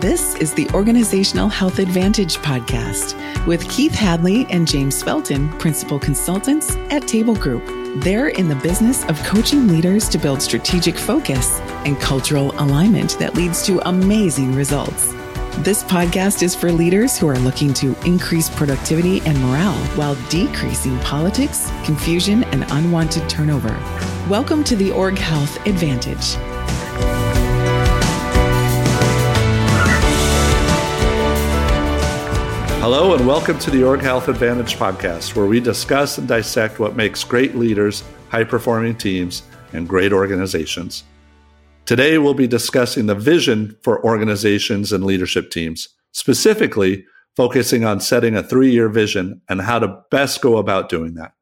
This is the Organizational Health Advantage podcast with Keith Hadley and James Felton, principal consultants at Table Group. They're in the business of coaching leaders to build strategic focus and cultural alignment that leads to amazing results. This podcast is for leaders who are looking to increase productivity and morale while decreasing politics, confusion, and unwanted turnover. Welcome to the Org Health Advantage. Hello, and welcome to the Org Health Advantage podcast, where we discuss and dissect what makes great leaders, high performing teams, and great organizations. Today, we'll be discussing the vision for organizations and leadership teams, specifically focusing on setting a three year vision and how to best go about doing that.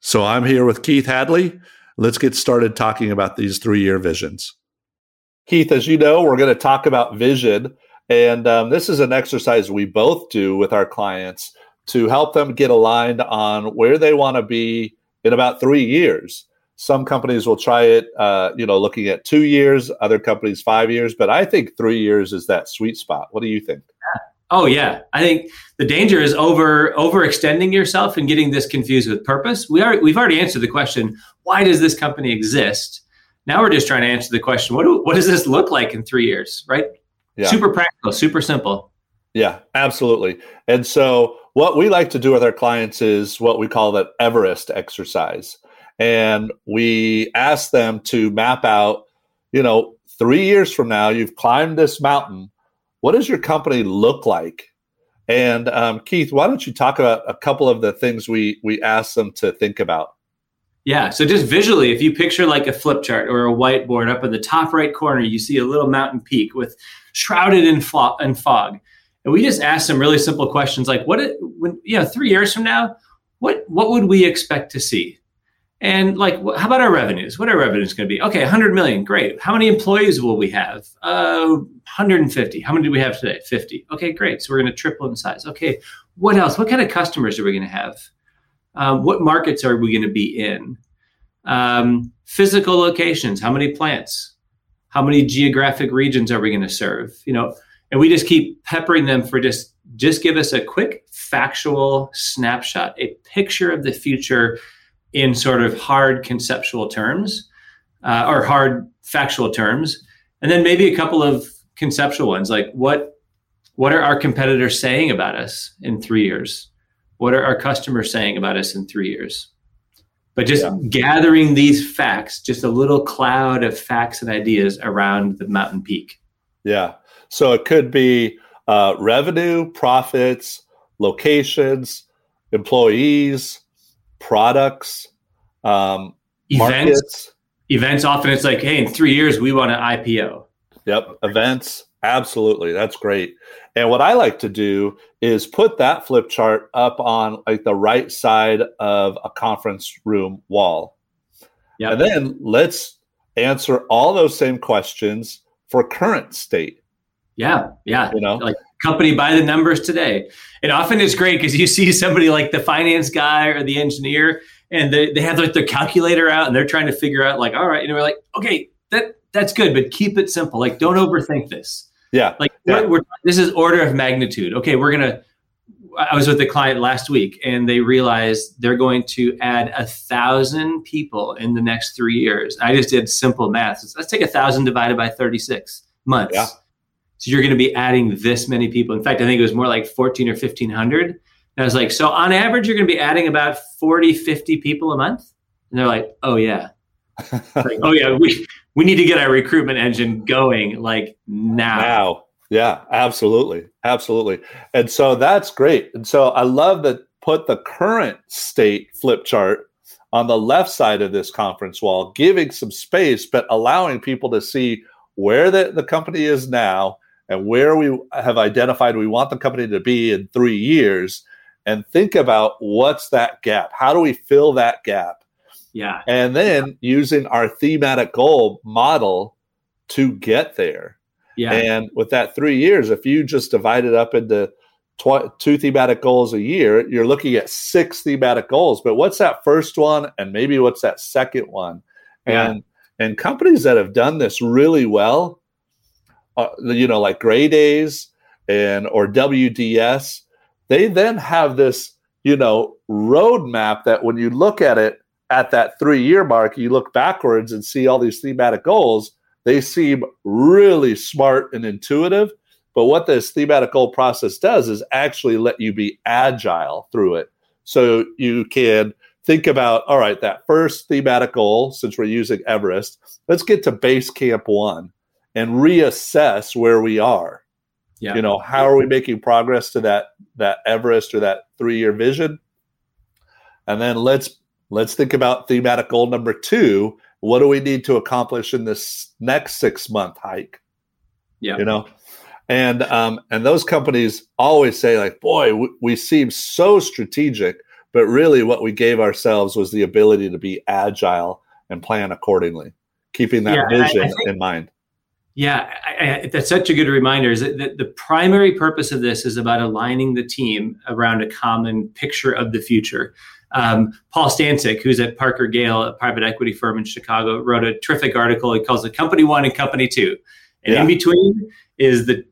So, I'm here with Keith Hadley. Let's get started talking about these three year visions. Keith, as you know, we're going to talk about vision and um, this is an exercise we both do with our clients to help them get aligned on where they want to be in about three years. Some companies will try it, uh, you know, looking at two years. Other companies five years, but I think three years is that sweet spot. What do you think? Oh yeah, I think the danger is over overextending yourself and getting this confused with purpose. We are we've already answered the question: Why does this company exist? Now we're just trying to answer the question: What do, what does this look like in three years? Right? Yeah. Super practical, super simple. Yeah, absolutely. And so, what we like to do with our clients is what we call that Everest exercise. And we ask them to map out, you know, three years from now, you've climbed this mountain. What does your company look like? And um, Keith, why don't you talk about a couple of the things we we ask them to think about? Yeah. So just visually, if you picture like a flip chart or a whiteboard up in the top right corner, you see a little mountain peak with shrouded in, fo- in fog. And we just asked some really simple questions like, what, it, when, you know, three years from now, what, what would we expect to see? And like, how about our revenues? What are revenues going to be? Okay, 100 million, great. How many employees will we have? Uh, 150. How many do we have today? 50. Okay, great. So we're going to triple in size. Okay, what else? What kind of customers are we going to have? Um, what markets are we going to be in? Um, physical locations. How many plants? how many geographic regions are we going to serve you know and we just keep peppering them for just just give us a quick factual snapshot a picture of the future in sort of hard conceptual terms uh, or hard factual terms and then maybe a couple of conceptual ones like what what are our competitors saying about us in three years what are our customers saying about us in three years but just yeah. gathering these facts, just a little cloud of facts and ideas around the mountain peak. Yeah. So it could be uh, revenue, profits, locations, employees, products, um, events. Markets. Events often it's like, hey, in three years we want an IPO. Yep. Events. Absolutely. That's great. And what I like to do is put that flip chart up on like the right side of a conference room wall. Yep. And then let's answer all those same questions for current state. Yeah. Yeah. You know, like company by the numbers today. And often it's great because you see somebody like the finance guy or the engineer and they, they have like their calculator out and they're trying to figure out like, all right, you know, we're like, okay, that that's good, but keep it simple. Like don't overthink this. Yeah. Like yeah. We're, this is order of magnitude. Okay, we're gonna. I was with a client last week, and they realized they're going to add a thousand people in the next three years. I just did simple math. Let's take a thousand divided by thirty-six months. Yeah. So you're going to be adding this many people. In fact, I think it was more like fourteen or fifteen hundred. And I was like, so on average, you're going to be adding about 40, 50 people a month. And they're like, oh yeah, like, oh yeah, we we need to get our recruitment engine going like now. Now. Yeah, absolutely. Absolutely. And so that's great. And so I love that put the current state flip chart on the left side of this conference wall, giving some space, but allowing people to see where the, the company is now and where we have identified we want the company to be in three years and think about what's that gap? How do we fill that gap? Yeah. And then using our thematic goal model to get there. Yeah. And with that three years, if you just divide it up into tw- two thematic goals a year, you're looking at six thematic goals. But what's that first one? And maybe what's that second one? Yeah. And and companies that have done this really well, uh, you know, like Gray Days and or WDS, they then have this, you know, roadmap that when you look at it at that three year mark, you look backwards and see all these thematic goals. They seem really smart and intuitive. But what this thematic goal process does is actually let you be agile through it. So you can think about, all right, that first thematic goal, since we're using Everest, let's get to base camp one and reassess where we are. Yeah. You know, how are we making progress to that that Everest or that three year vision? And then let's let's think about thematic goal number two. What do we need to accomplish in this next six month hike? Yeah. You know, and um, and those companies always say like, boy, we, we seem so strategic, but really what we gave ourselves was the ability to be agile and plan accordingly, keeping that yeah, vision I, I think, in mind. Yeah, I, that's such a good reminder. Is that the, the primary purpose of this is about aligning the team around a common picture of the future. Um, Paul Stancic, who's at Parker Gale, a private equity firm in Chicago, wrote a terrific article. He calls it Company One and Company Two, and yeah. in between is the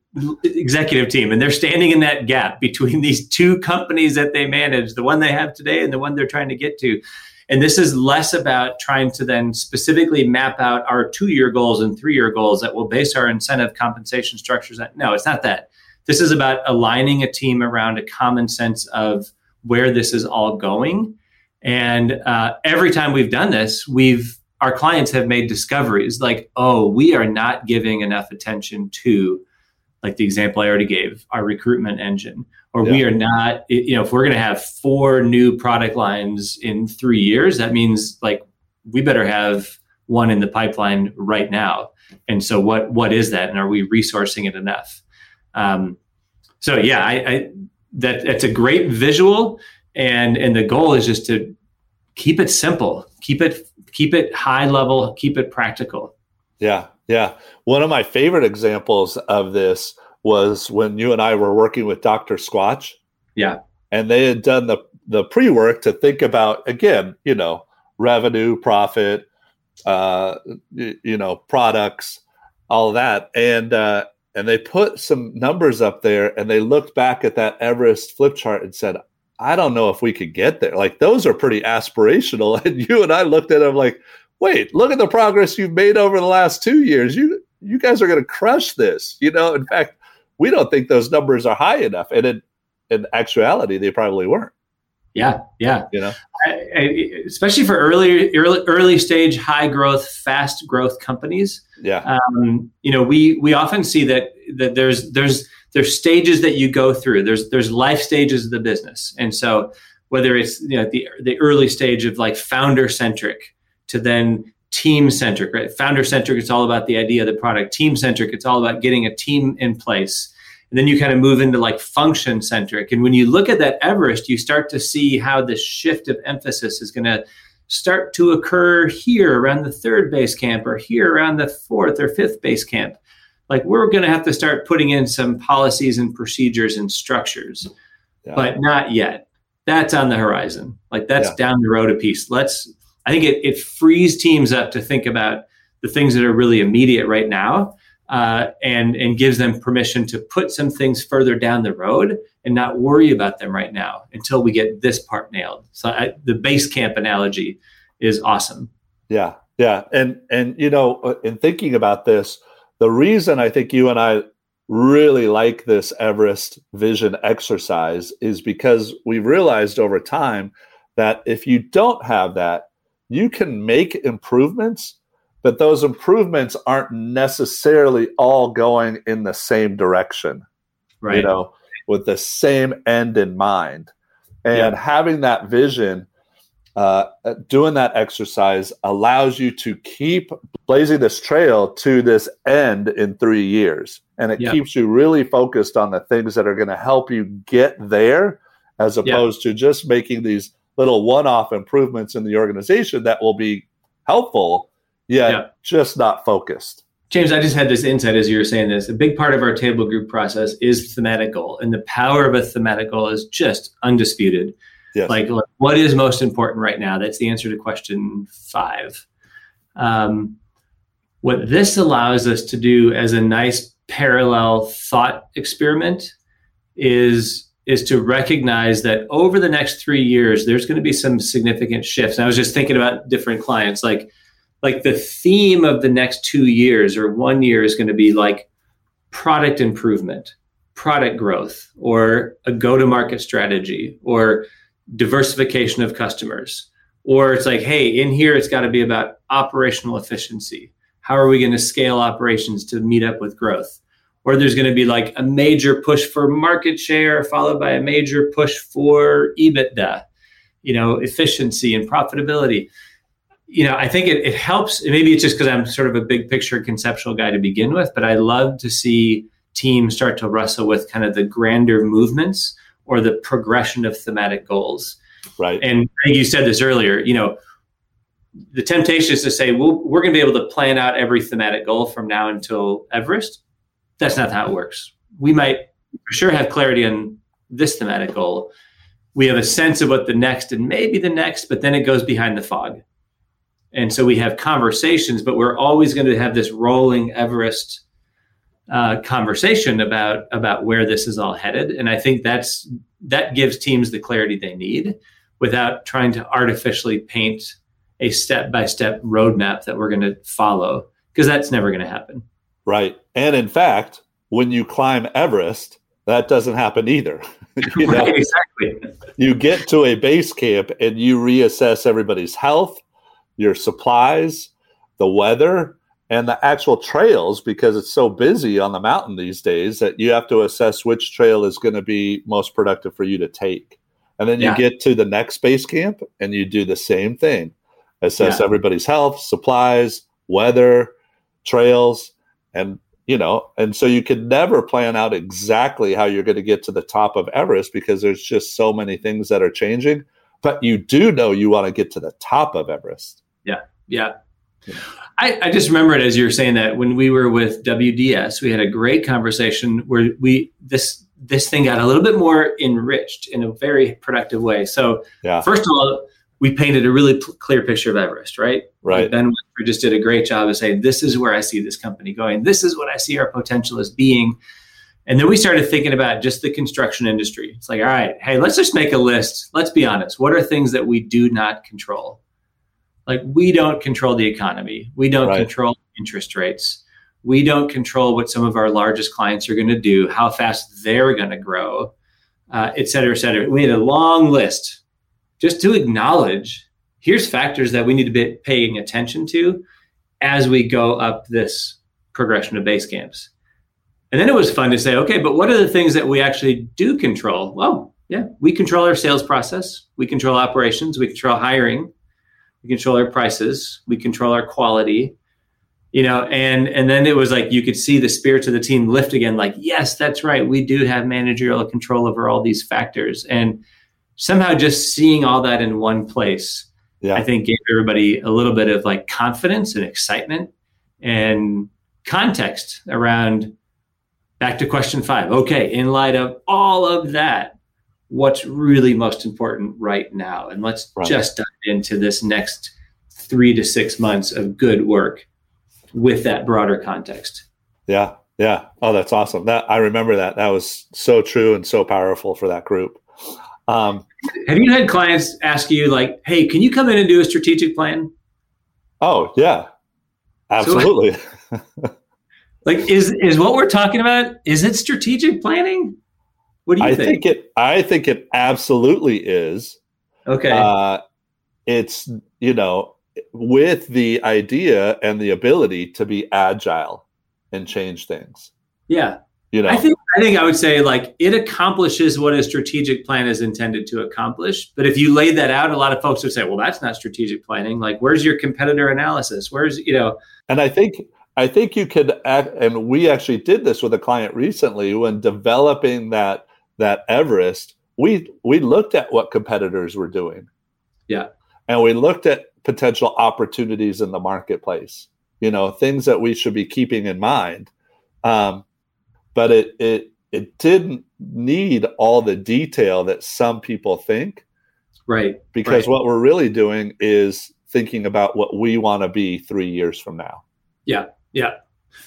executive team and they're standing in that gap between these two companies that they manage the one they have today and the one they're trying to get to and this is less about trying to then specifically map out our two year goals and three year goals that will base our incentive compensation structures on no it's not that this is about aligning a team around a common sense of where this is all going and uh, every time we've done this we've our clients have made discoveries like oh we are not giving enough attention to like the example I already gave, our recruitment engine, or yeah. we are not, you know, if we're going to have four new product lines in three years, that means like we better have one in the pipeline right now. And so, what what is that, and are we resourcing it enough? Um, so, yeah, I, I that that's a great visual, and and the goal is just to keep it simple, keep it keep it high level, keep it practical. Yeah, yeah. One of my favorite examples of this was when you and I were working with Dr. Squatch. Yeah. And they had done the the pre-work to think about again, you know, revenue, profit, uh, you know, products, all that. And uh, and they put some numbers up there and they looked back at that Everest flip chart and said, I don't know if we could get there. Like those are pretty aspirational. And you and I looked at them like, wait, look at the progress you've made over the last two years. You you guys are going to crush this. You know, in fact, we don't think those numbers are high enough, and in in actuality, they probably weren't. Yeah, yeah. You know, I, I, especially for early, early, early stage, high growth, fast growth companies. Yeah. Um, you know, we we often see that that there's there's there's stages that you go through. There's there's life stages of the business, and so whether it's you know the the early stage of like founder centric to then team centric, right? Founder centric, it's all about the idea of the product. Team centric, it's all about getting a team in place. And then you kind of move into like function centric. And when you look at that Everest, you start to see how this shift of emphasis is going to start to occur here around the third base camp or here around the fourth or fifth base camp. Like we're going to have to start putting in some policies and procedures and structures, yeah. but not yet. That's on the horizon. Like that's yeah. down the road a piece. Let's I think it, it frees teams up to think about the things that are really immediate right now uh, and and gives them permission to put some things further down the road and not worry about them right now until we get this part nailed. So I, the base camp analogy is awesome. Yeah, yeah, and and you know, uh, in thinking about this, the reason I think you and I really like this Everest vision exercise is because we've realized over time that if you don't have that, you can make improvements, but those improvements aren't necessarily all going in the same direction. Right. You know, with the same end in mind. And yeah. having that vision, uh, doing that exercise allows you to keep blazing this trail to this end in three years. And it yeah. keeps you really focused on the things that are going to help you get there as opposed yeah. to just making these little one-off improvements in the organization that will be helpful, yet yeah. just not focused. James, I just had this insight as you were saying this. A big part of our table group process is thematic goal, and the power of a thematic goal is just undisputed. Yes. Like, like, what is most important right now? That's the answer to question five. Um, what this allows us to do as a nice parallel thought experiment is is to recognize that over the next three years there's going to be some significant shifts and i was just thinking about different clients like like the theme of the next two years or one year is going to be like product improvement product growth or a go to market strategy or diversification of customers or it's like hey in here it's got to be about operational efficiency. How are we going to scale operations to meet up with growth? Or there's going to be like a major push for market share followed by a major push for ebitda you know efficiency and profitability you know i think it, it helps maybe it's just because i'm sort of a big picture conceptual guy to begin with but i love to see teams start to wrestle with kind of the grander movements or the progression of thematic goals right and i think you said this earlier you know the temptation is to say well, we're going to be able to plan out every thematic goal from now until everest that's not how it works. We might for sure have clarity on this thematic goal. We have a sense of what the next and maybe the next, but then it goes behind the fog. And so we have conversations, but we're always going to have this rolling Everest uh, conversation about about where this is all headed. And I think that's that gives teams the clarity they need without trying to artificially paint a step by step roadmap that we're going to follow because that's never going to happen. Right. And in fact, when you climb Everest, that doesn't happen either. you know, right, exactly. You get to a base camp and you reassess everybody's health, your supplies, the weather, and the actual trails because it's so busy on the mountain these days that you have to assess which trail is going to be most productive for you to take. And then you yeah. get to the next base camp and you do the same thing assess yeah. everybody's health, supplies, weather, trails, and you know and so you can never plan out exactly how you're going to get to the top of everest because there's just so many things that are changing but you do know you want to get to the top of everest yeah yeah I, I just remember it as you were saying that when we were with WDS, we had a great conversation where we this this thing got a little bit more enriched in a very productive way. So yeah. first of all, we painted a really p- clear picture of Everest, right? Right. Ben we just did a great job of saying, this is where I see this company going. This is what I see our potential as being. And then we started thinking about just the construction industry. It's like, all right, hey, let's just make a list. Let's be honest. What are things that we do not control? Like, we don't control the economy, we don't right. control interest rates. We don't control what some of our largest clients are going to do, how fast they're going to grow, uh, et cetera, et cetera. We had a long list just to acknowledge here's factors that we need to be paying attention to as we go up this progression of base camps. And then it was fun to say, okay, but what are the things that we actually do control? Well, yeah, we control our sales process, we control operations, we control hiring, we control our prices, we control our quality, you know, and and then it was like you could see the spirits of the team lift again, like, yes, that's right, we do have managerial control over all these factors. And somehow just seeing all that in one place yeah. I think gave everybody a little bit of like confidence and excitement and context around back to question five. Okay, in light of all of that, what's really most important right now? And let's right. just dive into this next three to six months of good work with that broader context. Yeah. Yeah. Oh, that's awesome. That I remember that. That was so true and so powerful for that group. Um, Have you had clients ask you like, "Hey, can you come in and do a strategic plan?" Oh yeah, absolutely. So, like, is is what we're talking about? Is it strategic planning? What do you I think? think it. I think it absolutely is. Okay. Uh, it's you know with the idea and the ability to be agile and change things. Yeah. You know, I think I think I would say like it accomplishes what a strategic plan is intended to accomplish. But if you laid that out, a lot of folks would say, "Well, that's not strategic planning. Like, where's your competitor analysis? Where's you know?" And I think I think you could, act, and we actually did this with a client recently when developing that that Everest. We we looked at what competitors were doing. Yeah, and we looked at potential opportunities in the marketplace. You know, things that we should be keeping in mind. Um, but it it it didn't need all the detail that some people think. Right. Because right. what we're really doing is thinking about what we want to be three years from now. Yeah. Yeah.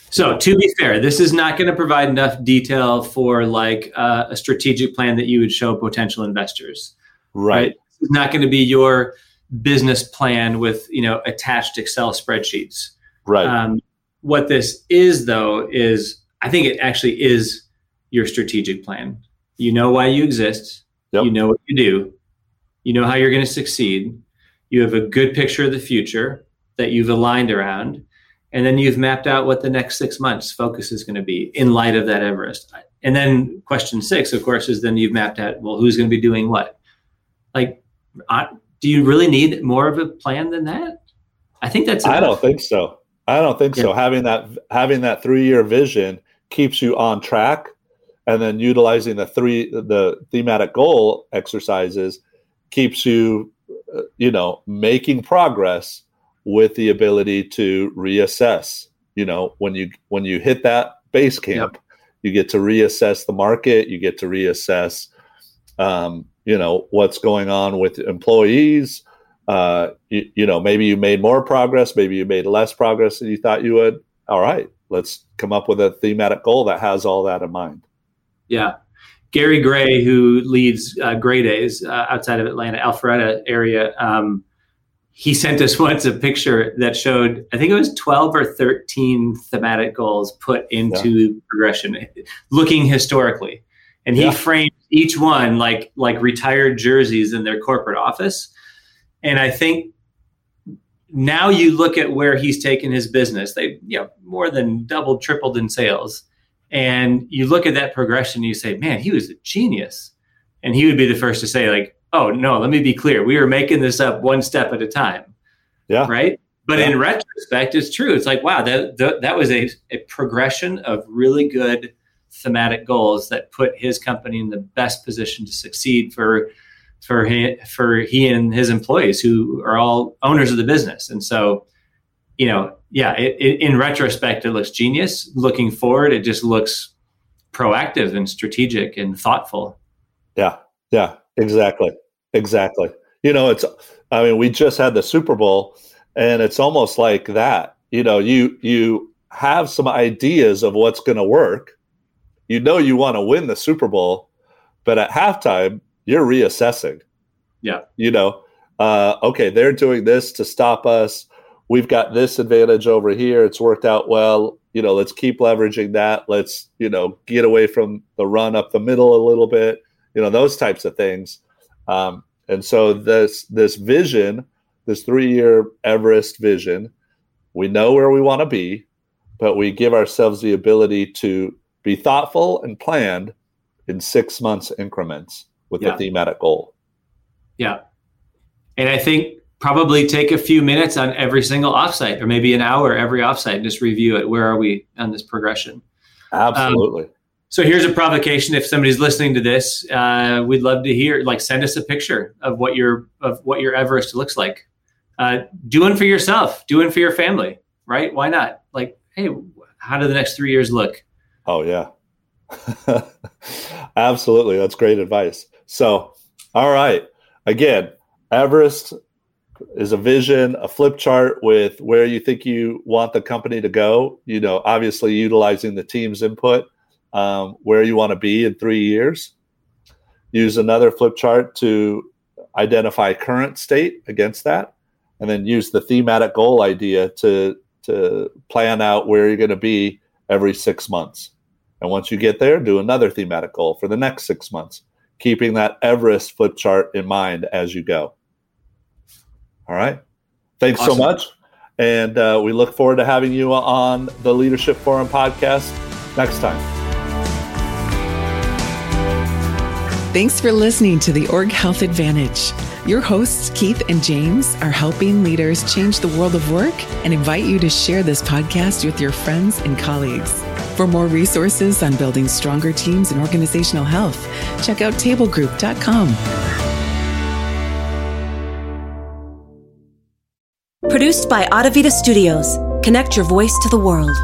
So to be fair, this is not going to provide enough detail for like uh, a strategic plan that you would show potential investors. Right. right? It's not going to be your business plan with you know attached Excel spreadsheets. Right. Um, what this is though is I think it actually is your strategic plan. You know why you exist. Yep. You know what you do. You know how you're going to succeed. You have a good picture of the future that you've aligned around. And then you've mapped out what the next six months focus is going to be in light of that Everest. And then question six, of course, is then you've mapped out, well, who's going to be doing what? Like, uh, do you really need more of a plan than that? I think that's. Enough. I don't think so. I don't think yeah. so. Having that having that three year vision keeps you on track, and then utilizing the three the thematic goal exercises keeps you, uh, you know, making progress with the ability to reassess. You know, when you when you hit that base camp, yep. you get to reassess the market. You get to reassess, um, you know, what's going on with employees. Uh, you, you know, maybe you made more progress, maybe you made less progress than you thought you would. All right, let's come up with a thematic goal that has all that in mind. Yeah. Gary Gray, who leads uh, Gray Days uh, outside of Atlanta, Alpharetta area, um, he sent us once a picture that showed i think it was 12 or 13 thematic goals put into yeah. progression looking historically and he yeah. framed each one like like retired jerseys in their corporate office and i think now you look at where he's taken his business they you know more than doubled tripled in sales and you look at that progression and you say man he was a genius and he would be the first to say like oh no, let me be clear. We were making this up one step at a time. Yeah. Right. But yeah. in retrospect, it's true. It's like, wow, that that, that was a, a progression of really good thematic goals that put his company in the best position to succeed for for he, for he and his employees who are all owners of the business. And so, you know, yeah, it, it, in retrospect, it looks genius. Looking forward, it just looks proactive and strategic and thoughtful. Yeah, yeah, exactly. Exactly. You know, it's I mean, we just had the Super Bowl and it's almost like that. You know, you you have some ideas of what's going to work. You know you want to win the Super Bowl, but at halftime, you're reassessing. Yeah. You know, uh, okay, they're doing this to stop us. We've got this advantage over here. It's worked out well. You know, let's keep leveraging that. Let's, you know, get away from the run up the middle a little bit. You know, those types of things. Um, and so this this vision, this three year Everest vision, we know where we want to be, but we give ourselves the ability to be thoughtful and planned in six months increments with yeah. the thematic goal. Yeah. And I think probably take a few minutes on every single offsite or maybe an hour every offsite and just review it. Where are we on this progression? Absolutely. Um, so here's a provocation. If somebody's listening to this, uh, we'd love to hear. Like, send us a picture of what your of what your Everest looks like. Uh, do one for yourself. doing for your family. Right? Why not? Like, hey, how do the next three years look? Oh yeah, absolutely. That's great advice. So, all right. Again, Everest is a vision, a flip chart with where you think you want the company to go. You know, obviously utilizing the team's input um, where you want to be in three years. Use another flip chart to identify current state against that, and then use the thematic goal idea to to plan out where you're going to be every six months. And once you get there, do another thematic goal for the next six months, keeping that Everest flip chart in mind as you go. All right. Thanks awesome. so much. And uh, we look forward to having you on the Leadership Forum podcast next time. Thanks for listening to the Org Health Advantage. Your hosts, Keith and James, are helping leaders change the world of work and invite you to share this podcast with your friends and colleagues. For more resources on building stronger teams and organizational health, check out tablegroup.com. Produced by Audavita Studios. Connect your voice to the world.